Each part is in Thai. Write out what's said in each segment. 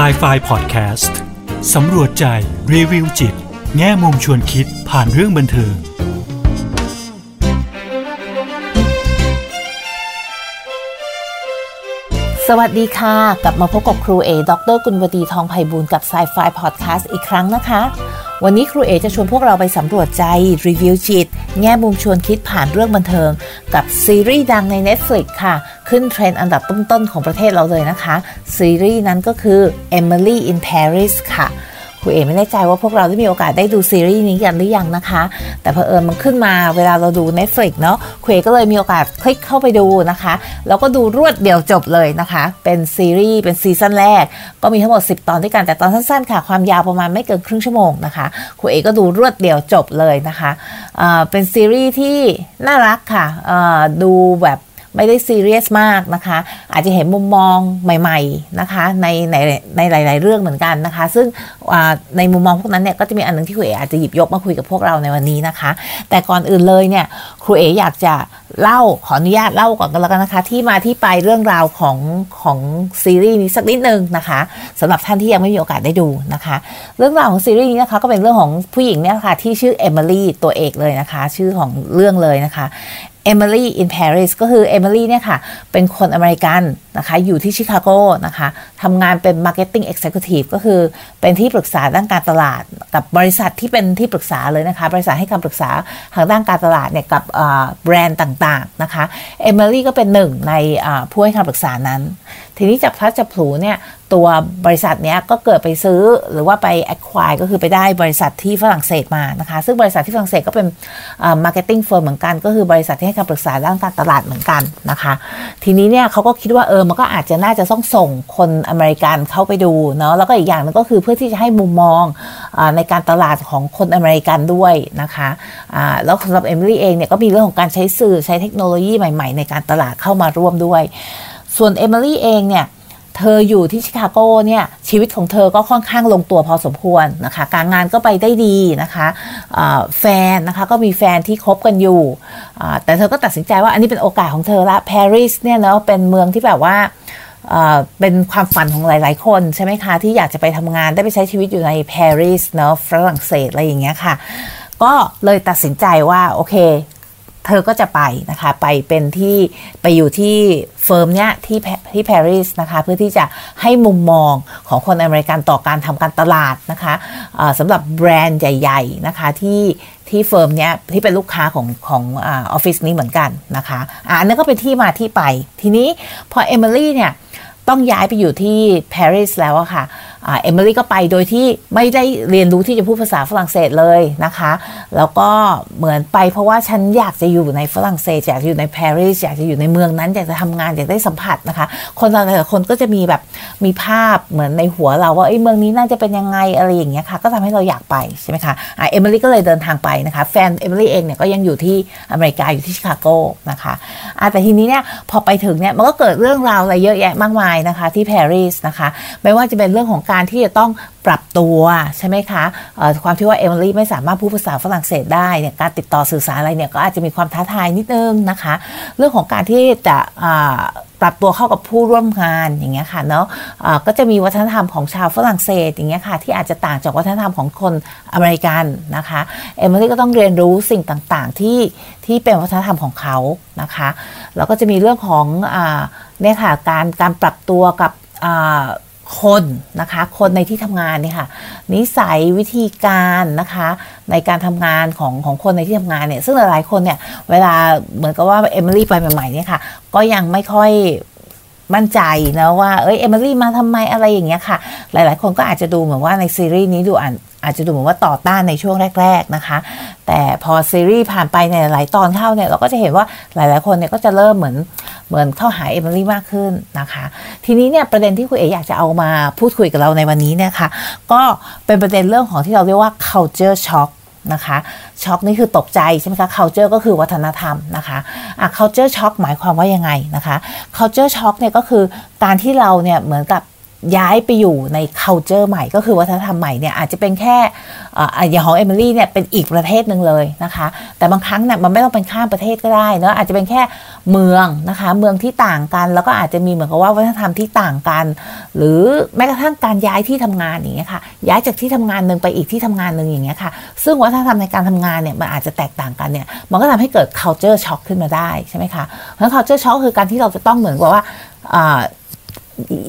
s i ไฟ Podcast สำรวจใจ รีวิวจิต แง่มุมชวนคิดผ่านเรื่องบันเทิง สวัสดีค่ะ กลับมาพบกับครูเอดรกุลวดีทองไพบูลกับ s ซไฟพอดแคสต์อีกครั้งนะคะ วันนี้ครูเอจะชวนพวกเราไปสำรวจใจ รีวิวจิต แง่มุมชวนคิดผ่านเรื่องบันเทิง กับซีรีส์ดังใน Netflix ค่ะ ขึ้นเทรนด์อันดับต้นๆของประเทศเราเลยนะคะ ซีรีส์นั้นก็คือ Emily in Paris ค่ะ ครูเอไม่แน่ใจว่าพวกเราได้มีโอกาสได้ดูซีรีส์นี้กันหรือยังนะคะ แต่เพอเอิญมันขึ้นมาเวลาเราดู Netflix เนาะครูเอก็เลยมีโอกาสคลิกเข้าไปดูนะคะ แล้วก็ดูรวดเดียวจบเลยนะคะ เป็นซีรีส์เป็น season แรก ก็มีทั้งหมด 10 ตอนด้วยกันแต่ตอนสั้นๆค่ะ ความยาวประมาณไม่เกินครึ่งชั่วโมงนะคะครูเอก็ดูรวดเดียวจบเลยนะคะเป็นซีรีส์ที่น่ารักค่ะดูแบบ ไม่ได้ซีเรียสมากนะคะ อาจจะเห็นมุมมองใหม่ๆนะคะในในในหลาย ๆ เรื่องเหมือนกันนะคะ ซึ่งในมุมมองพวกนั้นเนี่ยก็จะมีอันนึงที่ครูเออาจจะหยิบยกมาคุยกับพวกเราในวันนี้นะคะ แต่ก่อนอื่นเลยเนี่ยครูเออยากจะเล่าขออนุญาตเล่าก่อนกันแล้วกันนะคะ ที่มาที่ไปเรื่องราวของของซีรีส์นี้สักนิดนึงนะคะสำหรับท่านที่ยังไม่มีโอกาสได้ดูนะคะ เรื่องราวของซีรีส์นี้นะคะก็เป็นเรื่องของผู้หญิงเนี่ยค่ะที่ชื่อเอมิลี่ตัวเอกเลยนะคะ ชื่อของเรื่องเลยนะคะ Emily in Paris ก็คือ Emily เนี่ยค่ะ เป็นคนอเมริกันนะคะ อยู่ที่ชิคาโกนะคะทำงานเป็น Marketing Executive ก็คือเป็นที่ปรึกษาด้านการตลาด กับบริษัทที่เป็นที่ปรึกษาเลยนะคะ บริษัทให้คำปรึกษาทางด้านการตลาดเนี่ยกับแบรนด์ต่างๆนะคะ Emily ก็เป็นหนึ่งในผู้ให้คำปรึกษานั้น ทีนี้จากพลัดจับผูเนี่ยตัวบริษัทเนี้ยก็เกิดไปซื้อหรือว่าไป acquire ก็คือไปได้บริษัทที่ฝรั่งเศสมานะคะ ซึ่งบริษัทที่ฝรั่งเศสก็เป็น marketing firm เหมือนกัน ก็คือบริษัทที่ให้คำปรึกษาด้านการตลาดเหมือนกันนะคะ ทีนี้เนี่ยเขาก็คิดว่าเออมันก็อาจจะน่าจะต้องส่งคนอเมริกันเข้าไปดูเนาะแล้วก็อีกอย่างนึงก็คือเพื่อที่จะให้มุมมองอในการตลาดของคนอเมริกันด้วยนะคะะแล้วสำหรับเอมิลี่เองเนี่ยก็มีเรื่องของการใช้สื่อใช้เทคโนโลยีใหม่ ๆ ในการตลาดเข้ามาร่วมด้วย ส่วนเอมิลี่เองเนี่ยเธออยู่ที่ชิคาโกเนี่ยชีวิตของเธอก็ค่อนข้างลงตัวพอสมควรนะคะ การงานก็ไปได้ดีนะคะแฟนนะคะก็มีแฟนที่คบกันอยู่ แต่เธอก็ตัดสินใจว่าอันนี้เป็นโอกาสของเธอละปารีสเนี่ยเนาะเป็นเมืองที่แบบว่าเป็นความฝันของหลาย ๆ คนใช่ไหมคะ ที่อยากจะไปทำงานได้ไปใช้ชีวิตอยู่ในปารีสเนาะฝรั่งเศสอะไรอย่างเงี้ยค่ะ ก็เลยตัดสินใจว่าโอเค เธอก็จะไปนะคะไปเป็นที่ไปอยู่ที่ firm เนี้ยที่ที่ปารีสนะคะเพื่อที่จะให้มุมมองของคนอเมริกันต่อการทำการตลาดนะคะสำหรับแบรนด์ใหญ่ ๆ นะคะที่ที่ firm เนี้ยที่เป็นลูกค้าของของออฟฟิศนี้เหมือนกันนะคะอันนี้ก็เป็นที่มาที่ไป ทีนี้พอเอมิลี่เนี่ยต้องย้ายไปอยู่ที่ปารีสแล้วอะค่ะ เอมิลี่ก็ไปโดยที่ไม่ได้เรียนรู้ที่จะพูดภาษาฝรั่งเศสเลยนะคะ แล้วก็เหมือนไปเพราะว่าฉันอยากจะอยู่ในฝรั่งเศสอยากจะอยู่ในปารีสอยากจะอยู่ในเมืองนั้น อยากจะทำงานอยากได้สัมผัสนะคะ คนแต่ละคนก็จะมีแบบมีภาพเหมือนในหัวเราว่าไอ้เมืองนี้น่าจะเป็นยังไงอะไรอย่างเงี้ยค่ะก็ทำให้เราอยากไปใช่ไหมคะเอมิลี่ก็เลยเดินทางไปนะคะ แฟนเอมิลี่เองเนี่ยก็ยังอยู่ที่อเมริกาอยู่ที่ชิคาโกนะคะแต่ทีนี้เนี่ยพอไปถึงเนี่ยมันก็เกิดเรื่องราวอะไรเยอะแยะมากมายนะคะที่ปารีสนะคะ ไม่ว่าจะเป็นเรื่องของการการที่จะต้องปรับตัวใช่ไหมคะความที่ว่าเอมิลี่ไม่สามารถพูดภาษาฝรั่งเศสได้เนี่ยการติดต่อสื่อสารอะไรเนี่ยก็อาจจะมีความท้าทายนิดนึงนะคะ เรื่องของการที่จะปรับตัวเข้ากับผู้ร่วมงานอย่างเงี้ยค่ะเนาะะก็จะมีวัฒนธรรมของชาวฝรั่งเศสอย่างเงี้ยค่ะที่อาจจะต่างจากวัฒนธรรมของคนอเมริกันนะคะเอมิลี่ก็ต้องเรียนรู้สิ่งต่างๆที่ที่เป็นวัฒนธรรมของเขานะคะแล้วก็จะมีเรื่องของอเนี่ยค่ะการการปรับตัวกับ คนนะคะ คนในที่ทำงานเนี่ยค่ะ นิสัยวิธีการนะคะ ในการทำงานของของคนในที่ทำงานเนี่ย ซึ่งหลายๆคนเนี่ย เวลาเหมือนกับว่าเอมิลี่ไปใหม่ๆเนี่ยค่ะ ก็ยังไม่ค่อยมั่นใจนะว่า เอ้ยเอมิลี่มาทำไมอะไรอย่างเงี้ยค่ะ หลายๆ คนก็อาจจะดูเหมือนว่าในซีรีส์นี้ดูอ่าอาจจะดูเหมือนว่าต่อต้านในช่วงแรก ๆนะคะ แต่พอซีรีส์ผ่านไปในหลายตอนเข้าเนี่ยเราก็จะเห็นว่าหลายๆ คนเนี่ยก็จะเริ่มเหมือน เหมือนเข้าหาเอมิลี่มากขึ้นนะคะ ทีนี้เนี่ยประเด็นที่คุณเอ๋อยากจะเอามาพูดคุยกับเราในวันนี้เนี่ยค่ะก็เป็นประเด็นเรื่องของที่เราเรียกว่า culture shock นะคะช็อกนี่คือตกใจใช่ไหมคะ culture ก็คือวัฒนธรรมนะคะอะ culture shock หมายความว่ายังไงนะคะ culture shock เนี่ยก็คือการที่เราเนี่ยเหมือนกับ ย้ายไปอยู่ใน culture ใหม่ ก็คือวัฒนธรรมใหม่เนี่ยอาจจะเป็นแค่อย่างของเอมิลี่เนี่ยเป็นอีกประเทศหนึ่งเลยนะคะ แต่บางครั้งเนี่ยมันไม่ต้องเป็นข้ามประเทศก็ได้เนาะอาจจะเป็นแค่เมืองนะคะเมืองที่ต่างกัน แล้วก็อาจจะมีเหมือนกับว่าวัฒนธรรมที่ต่างกัน หรือแม้กระทั่งการย้ายที่ทำงานอย่างเงี้ยค่ะย้ายจากที่ทำงานหนึ่งไปอีกที่ทำงานหนึ่งอย่างเงี้ยค่ะซึ่งวัฒนธรรมในการทำงานเนี่ยมันอาจจะแตกต่างกันเนี่ยมันก็ทำให้เกิด culture shock ขึ้นมาได้ใช่ไหมคะเพราะ culture shock คือการที่เราจะต้องเหมือนกับว่า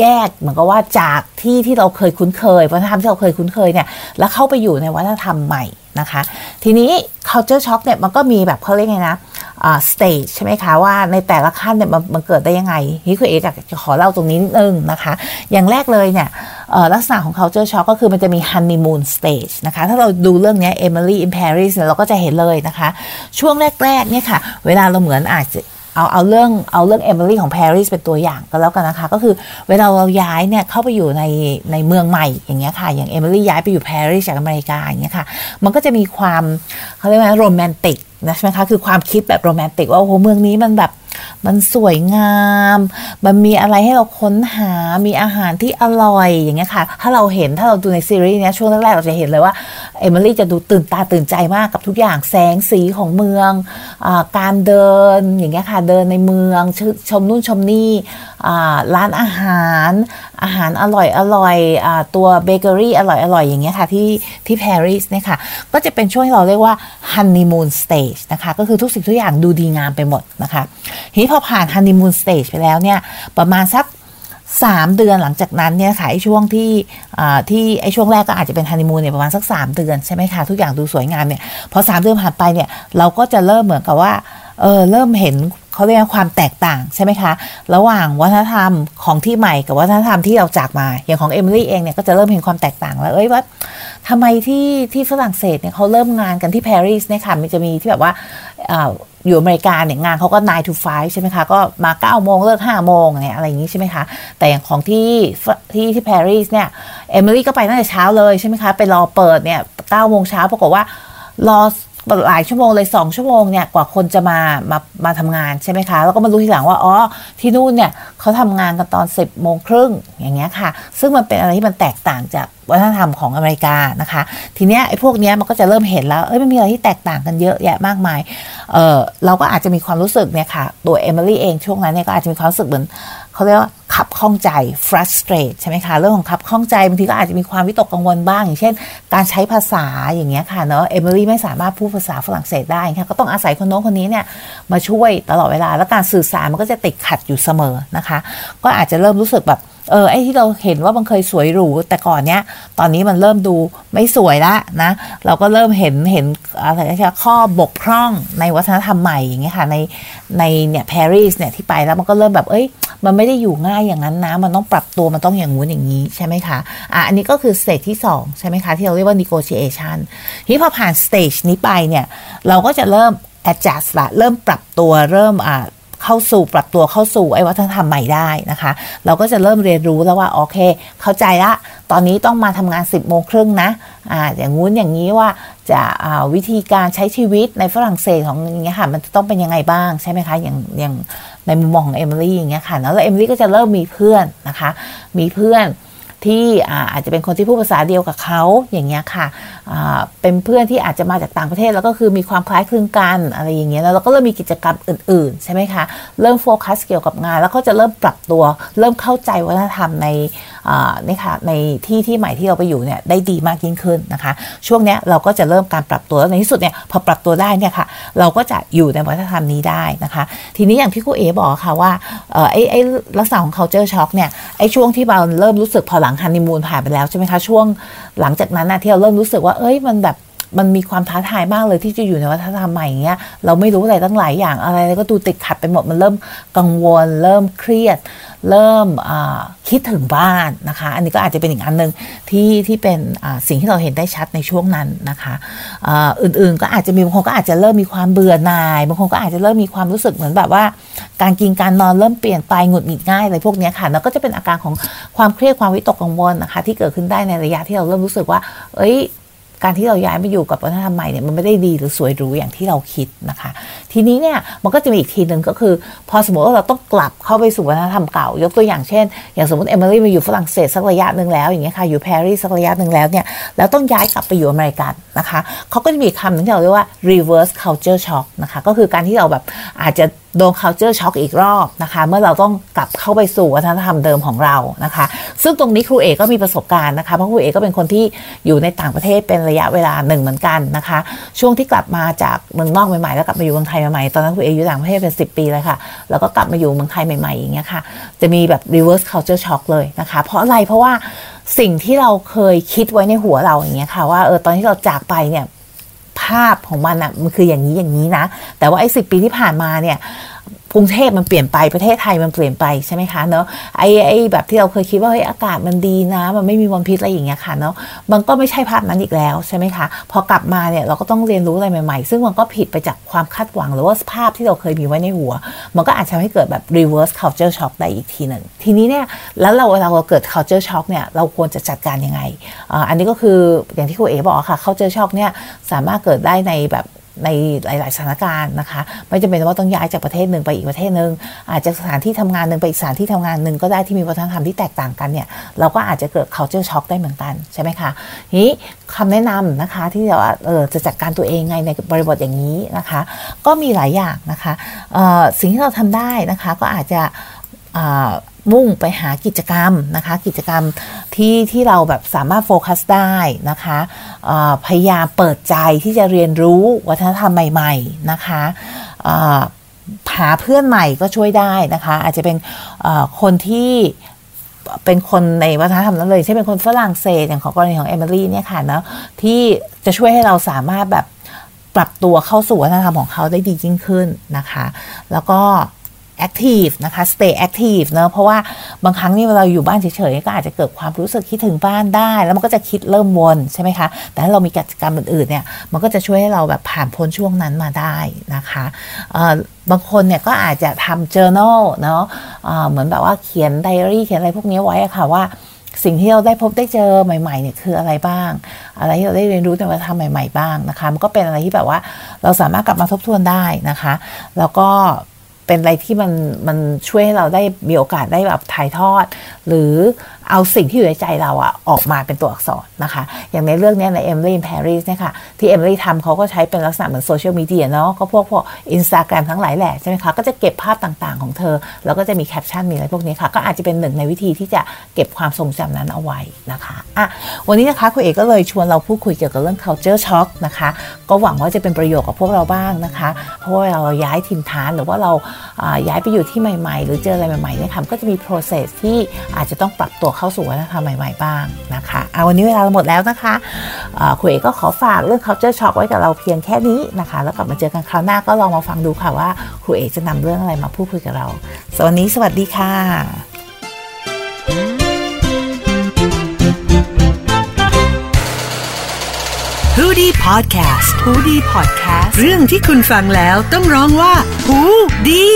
แยกเหมือนกับว่าจากที่ที่เราเคยคุ้นเคยวัฒนธรรมที่เราเคยคุ้นเคยเนี่ยแล้วเข้าไปอยู่ในวัฒนธรรมใหม่นะคะ ทีนี้ culture shock เนี่ยมันก็มีแบบเขาเรียกไงนะ stage ใช่ไหมคะ ว่าในแต่ละขั้นเนี่ยมันเกิดได้ยังไงนี่คือเอจะจะขอเล่าตรงนี้นิดนึงนะคะ อย่างแรกเลยเนี่ยลักษณะของ culture shock ก็คือมันจะมี honeymoon stage นะคะ ถ้าเราดูเรื่องนี้ Emily in Paris เนี่ยเราก็จะเห็นเลยนะคะ ช่วงแรกๆเนี่ยค่ะ เวลาเราเหมือนอาจจะ เอาเอาเรื่องเอาเรื่องเอมิลี่ของปารีสเป็นตัวอย่างก็แล้วกันนะคะ ก็คือเวลาเราย้ายเนี่ยเข้าไปอยู่ในในเมืองใหม่อย่างเงี้ยค่ะ อย่างเอมิลี่ย้ายไปอยู่ปารีสจากอเมริกาอย่างเงี้ยค่ะ มันก็จะมีความเขาเรียกว่าโรแมนติกนะใช่ไหมคะคือความคิดแบบโรแมนติกว่าโอ้โหเมืองนี้มันแบบมันสวยงาม มันมีอะไรให้เราค้นหา มีอาหารที่อร่อยอย่างเงี้ยค่ะ ถ้าเราเห็น ถ้าเราดูในซีรีส์เนี้ยช่วงแรกๆเราจะเห็นเลยว่า อมิลี่จะดูตื่นตาตื่นใจมากกับทุกอย่างแสงสีของเมืองอการเดินอย่างเงี้ยค่ะเดินในเมืองชมนู่นชมนี่ร้านอาหารอาหารอร่อยอร่อยตัวเบเกอรี่อร่อยอร่อยอย่างเงี้ยค่ะที่ที่ปารีสเนี่ยค่ะก็จะเป็นช่วงที่เราเรียกว่า honeymoon stage นะคะก็คือทุกสิ่งทุกอย่างดูดีงามไปหมดนะคะทีนี้พอผ่าน honeymoon stage ไปแล้วเนี่ยประมาณสัก สามเดือนหลังจากนั้นเนี่ยค่ะไอช่วงที่ที่ไอ้ช่วงแรกก็อาจจะเป็นฮันนีมูนเนี่ยประมาณสักสามเดือนใช่ไหมคะทุกอย่างดูสวยงามเนี่ยพอสามเดือนผ่านไปเนี่ยเราก็จะเริ่มเหมือนกับว่าเออเริ่มเห็นเขาเรียกความแตกต่างใช่ไหมคะ ระหว่างวัฒนธรรมของที่ใหม่กับวัฒนธรรมที่เราจากมา อย่างของเอมิลี่เองเนี่ยก็จะเริ่มเห็นความแตกต่างแล้วเอ้ยว่า ทำไมที่ที่ฝรั่งเศสเนี่ยเขาเริ่มงานกันที่ปารีสเนี่ยค่ะมันจะมีที่แบบว่าอยู่อเมริกาเนี่ยงานเขาก็ 9 to 5 ใช่ไหมคะ ก็มา 9 โมงเลิก 5 โมงเนี่ยอะไรอย่างนี้ใช่ไหมคะ แต่อย่างของที่ที่ที่ปารีสเนี่ยเอมิลี่ก็ไปตั้งแต่เช้าเลยใช่ไหมคะ ไปรอเปิดเนี่ย9โมงเช้าปรากฏว่ารอ หลายชั่วโมงเลยสองชั่วโมงเนี่ยกว่าคนจะมามามาทำงานใช่ไหมคะ แล้วก็มารู้ทีหลังว่าอ๋อที่นู่นเนี่ยเขาทำงานกันตอน 10บโมงครึ่งอย่างเงี้ยค่ะ ซึ่งมันเป็นอะไรที่มันแตกต่างจากวัฒนธรรมของอเมริกานะคะ ทีเนี้ยไอ้พวกเนี้ยมันก็จะเริ่มเห็นแล้วเอ้ยมันมีอะไรที่แตกต่างกันเยอะแยะมากมายเออเราก็อาจจะมีความรู้สึกเนี่ยค่ะ ตัวเอมิลี่เองช่วงนั้นเนี่ยก็อาจจะมีความรู้สึกเหมือนเขาเรียกว่า ขับข้องใจ frustrate ใช่ไหมคะ เรื่องของขับข้องใจบางทีก็อาจจะมีความวิตกกังวลบ้าง อย่างเช่น การใช้ภาษาอย่างเงี้ยค่ะเนาะเอมิลี่ไม่สามารถพูดภาษาฝรั่งเศสได้ค่ะก็ต้องอาศัยคนโน้นคนนี้เนี่ยมาช่วยตลอดเวลา แล้วการสื่อสารมันก็จะติดขัดอยู่เสมอนะคะ ก็อาจจะเริ่มรู้สึกแบบเออไอ้ที่เราเห็นว่ามันเคยสวยหรูแต่ก่อนเนี้ยตอนนี้มันเริ่มดูไม่สวยละนะ เราก็เริ่มเห็นเห็นอะไรนะข้อบกพร่องในวัฒนธรรมใหม่อย่างเงี้ยค่ะในในเนี่ยปารีสเนี่ยที่ไปแล้วมันก็เริ่มแบบเอ้ย มันไม่ได้อยู่ง่ายอย่างนั้นนะ มันต้องปรับตัวมันต้องอย่างงู้นอย่างนี้ใช่ไหมคะอะอันนี้ก็คือ stage ที่ 2 ใช่ไหมคะ ที่เราเรียกว่า negotiation ที่พอผ่าน stage นี้ไปเนี่ยเราก็จะเริ่ม adjust ละเริ่มปรับตัวเริ่มอ่าเข้าสู่ปรับตัวเข้าสู่ไอ้วัฒนธรรมใหม่ได้นะคะ เราก็จะเริ่มเรียนรู้แล้วว่าโอเค เข้าใจละ ตอนนี้ต้องมาทำงาน 10 โมงครึ่งนะอ่าอย่างงู้นอย่างนี้ว่าจะวิธีการใช้ชีวิตในฝรั่งเศสของอย่างเงี้ยค่ะมันจะต้องเป็นยังไงบ้างใช่ไหมคะอย่างอย่าง ในมุมมองของเอมิลี่อย่างเงี้ยค่ะแล้วเอมิลี่ก็จะเริ่มมีเพื่อนนะคะ มีเพื่อนที่อาจจะเป็นคนที่พูดภาษาเดียวกับเขาอย่างเงี้ยค่ะเป็นเพื่อนที่อาจจะมาจากต่างประเทศแล้วก็คือมีความคล้ายคลึงกันอะไรอย่างเงี้ยแล้วเราก็เริ่มมีกิจกรรมอื่นๆใช่ไหมคะเริ่มโฟกัสเกี่ยวกับงาน แล้วก็จะเริ่มปรับตัว เริ่มเข้าใจวัฒนธรรมใน นี่ค่ะในที่ที่ใหม่ที่เราไปอยู่เนี่ยได้ดีมากยิ่งขึ้นนะคะ ช่วงนี้เราก็จะเริ่มการปรับตัวแล้วในที่สุดเนี่ยพอปรับตัวได้เนี่ยค่ะเราก็จะอยู่ในวัฒนธรรมนี้ได้นะคะ ทีนี้อย่างที่ครูเอบอกค่ะว่าไอ้ไอ้ลักษณะของ culture shock เนี่ยไอ้ช่วงที่เราเริ่มรู้สึกพอหลังฮันนีมูนผ่านไปแล้วใช่ไหมคะช่วงหลังจากนั้นนะที่เราเริ่มรู้สึกว่าเอ้ยมันแบบ มันมีความท้าทายมากเลยที่จะอยู่ในวัฒนธรรมใหม่อย่างเงี้ยเราไม่รู้อะไรตั้งหลายอย่างอะไรก็ดูติดขัดไปหมดมันเริ่มกังวล เริ่มเครียด เริ่มคิดถึงบ้านนะคะ อันนี้ก็อาจจะเป็นอีกอันหนึ่งที่ที่เป็นสิ่งที่เราเห็นได้ชัดในช่วงนั้นนะคะอื่นๆก็อาจจะมีบางคนก็อาจจะเริ่มมีความเบื่อหน่ายบางคนก็อาจจะเริ่มมีความรู้สึกเหมือนแบบว่า การกินการนอนเริ่มเปลี่ยนไปหงุดหงิดง่ายอะไรพวกนี้ค่ะแล้วก็จะเป็นอาการของความเครียดความวิตกกังวลนะคะ ที่เกิดขึ้นได้ในระยะที่เราเริ่มรู้สึกว่า เอ้ย การที่เราย้ายมาอยู่กับวัฒนธรรมใหม่เนี่ยมันไม่ได้ดีหรือสวยหรูอย่างที่เราคิดนะคะ ทีนี้เนี่ยมันก็จะมีอีกทีหนึ่งก็คือ พอสมมติว่าเราต้องกลับเข้าไปสู่วัฒนธรรมเก่า ยกตัวอย่างเช่น อย่างสมมติเอมิลี่มาอยู่ฝรั่งเศสสักระยะหนึ่งแล้วอย่างเงี้ยค่ะอยู่ปารีสสักระยะหนึ่งแล้วเนี่ยแล้วต้องย้ายกลับไปอยู่อเมริกันนะคะเขาก็จะมีคำหนึงที่เราเรียกว่า reverse culture shock นะคะก็คือการที่เราแบบอาจจะ โดน culture shock อีกรอบนะคะ เมื่อเราต้องกลับเข้าไปสู่วัฒนธรรมเดิมของเรานะคะ ซึ่งตรงนี้ครูเอกก็มีประสบการณ์นะคะเพราะครูเอกก็เป็นคนที่อยู่ในต่างประเทศเป็นระยะเวลาหนึ่งเหมือนกันนะคะ ช่วงที่กลับมาจากเมืองนอกใหม่ๆแล้วกลับมาอยู่เมืองไทยใหม่ๆตอนนั้นครูเอกอยู่ต่างประเทศเป็น 10 ปีเลยค่ะแล้วก็กลับมาอยู่เมืองไทยใหม่ๆอย่างเงี้ยค่ะจะมีแบบ reverse culture shock เลยนะคะ เพราะอะไรเพราะว่าสิ่งที่เราเคยคิดไว้ในหัวเราอย่างเงี้ยค่ะว่าเออตอนที่เราจากไปเนี่ย ภาพของมันอะมันคืออย่างนี้อย่างนี้นะ แต่ว่าไอ้สิปีที่ผ่านมาเนี่ย กรุงเทพมันเปลี่ยนไปประเทศไทยมันเปลี่ยนไปใช่ไหมคะเนาะไอ้ไอ้แบบที่เราเคยคิดว่าเฮ้ยอากาศมันดีนะ มันไม่มีมลพิษอะไรอย่างเงี้ยค่ะเนาะมันก็ไม่ใช่ภาพนั้นอีกแล้วใช่ไหมคะพอกลับมาเนี่ยเราก็ต้องเรียนรู้อะไรใหม่ๆ ซึ่งมันก็ผิดไปจากความคาดหวังหรือว่าภาพที่เราเคยมีไว้ในหัว มันก็อาจจะทำให้เกิดแบบ reverse culture shock ได้อีกทีหนึ่งทีนี้เนี่ยแล้วเราเวลาเราเกิด culture shock เนี่ยเราควรจะจัดการยังไงอ่าอันนี้ก็คืออย่างที่ครูเอ๋บอกค่ะ culture shock เนี่ยสามารถเกิดได้ในแบบ ในหลาย ๆ สถานการณ์นะคะ ไม่จำเป็นว่าต้องย้ายจากประเทศหนึ่งไปอีกประเทศหนึ่งอาจจะสถานที่ทำงานหนึ่งไปอีกสถานที่ทำงานหนึ่งก็ได้ที่มีวัฒนธรรมที่แตกต่างกันเนี่ยเราก็อาจจะเกิด culture shock ได้เหมือนกันใช่ไหมคะนี้คำแนะนำนะคะที่เราเออจะจัดการตัวเองไงในบริบทอย่างนี้นะคะ ก็มีหลายอย่างนะคะออสิ่งที่เราทำได้นะคะก็อาจจะ มุ่งไปหากิจกรรมนะคะ กิจกรรมที่ที่เราแบบสามารถโฟกัสได้นะคะพยายามเปิดใจที่จะเรียนรู้วัฒนธรรมใหม่ ๆ นะคะหาเพื่อนใหม่ก็ช่วยได้นะคะ อาจจะเป็นคนที่เป็นคนในวัฒนธรรมนั้นเลยเช่นเป็นคนฝรั่งเศสอย่างของกรณีของเอมิลี่เนี่ยค่ะเนาะที่จะช่วยให้เราสามารถแบบปรับตัวเข้าสู่วัฒนธรรมของเขาได้ดียิ่งขึ้นนะคะ แล้วก็ active นะคะ stay active เนะเพราะว่าบางครั้งนี่เวลาอยู่บ้านเฉยๆก็อาจจะเกิดความรู้สึกคิดถึงบ้านได้ แล้วมันก็จะคิดเริ่มวนใช่ไหมคะ แต่ถ้าเรามีกิจกรรมอื่นๆเนี่ยมันก็จะช่วยให้เราแบบผ่านพ้นช่วงนั้นมาได้นะคะบางคนเนี่ยก็อาจจะทำ journal เนาะเอ่อเหมือนแบบว่าเขียนไดอารี่เขียนอะไรพวกนี้ไว้ค่ะว่าสิ่งที่เราได้พบได้เจอใหม่ๆเนี่ยคืออะไรบ้าง อะไรที่เราได้เรียนรู้ในวัฒนธรรมใหม่ ๆ บ้างนะคะ มันก็เป็นอะไรที่แบบว่าเราสามารถกลับมาทบทวนได้นะคะ แล้วก็ เป็นอะไรที่มันมันช่วยให้เราได้มีโอกาสได้แบบถ่ายทอด หรือ เอาสิ่งที่อยู่ในใจเราอะออกมาเป็นตัวอักษรนะคะ อย่างในเรื่องนี้ใน Emily in Paris เนี่ยค่ะ ที่ Emily ทำเขาก็ใช้เป็นลักษณะเหมือนโซเชียลมีเดียเนาะก็พวกพวกอินสตาแกรมทั้งหลายแหละใช่ไหมคะ ก็จะเก็บภาพต่างๆของเธอ แล้วก็จะมีแคปชั่นมีอะไรพวกนี้ค่ะ ก็อาจจะเป็นหนึ่งในวิธีที่จะเก็บความทรงจำนั้นเอาไว้นะคะอะวันนี้นะคะครูเอก็เลยชวนเราพูดคุยเกี่ยวกับเรื่อง culture shock นะคะ ก็หวังว่าจะเป็นประโยชน์กับพวกเราบ้างนะคะ เพราะว่าเราย้ายถิ่นฐานหรือว่าเราอ่าย้ายไปอยู่ที่ใหม่ ๆ หรือเจออะไรใหม่ๆเนี่ยค่ะก็จะมี process ที่อาจจะต้องปรับตัวเข้าสู่วัฒนธรรมใหม่ ๆ บ้างนะคะอะวันนี้เวลาหมดแล้วนะคะอ่าคุณเอกก็ขอฝากเรื่อง culture shock ไว้กับเราเพียงแค่นี้นะคะ แล้วกลับมาเจอกันคราวหน้าก็ลองมาฟังดูค่ะว่าครูเอกจะนำเรื่องอะไรมาพูดคุยกับเราสวัสดีสวัสดีค่ะ h o ดี้พอดแคสต์ฮูดีพอดแคสต์เรื่องที่คุณฟังแล้วต้องร้องว่าหูดี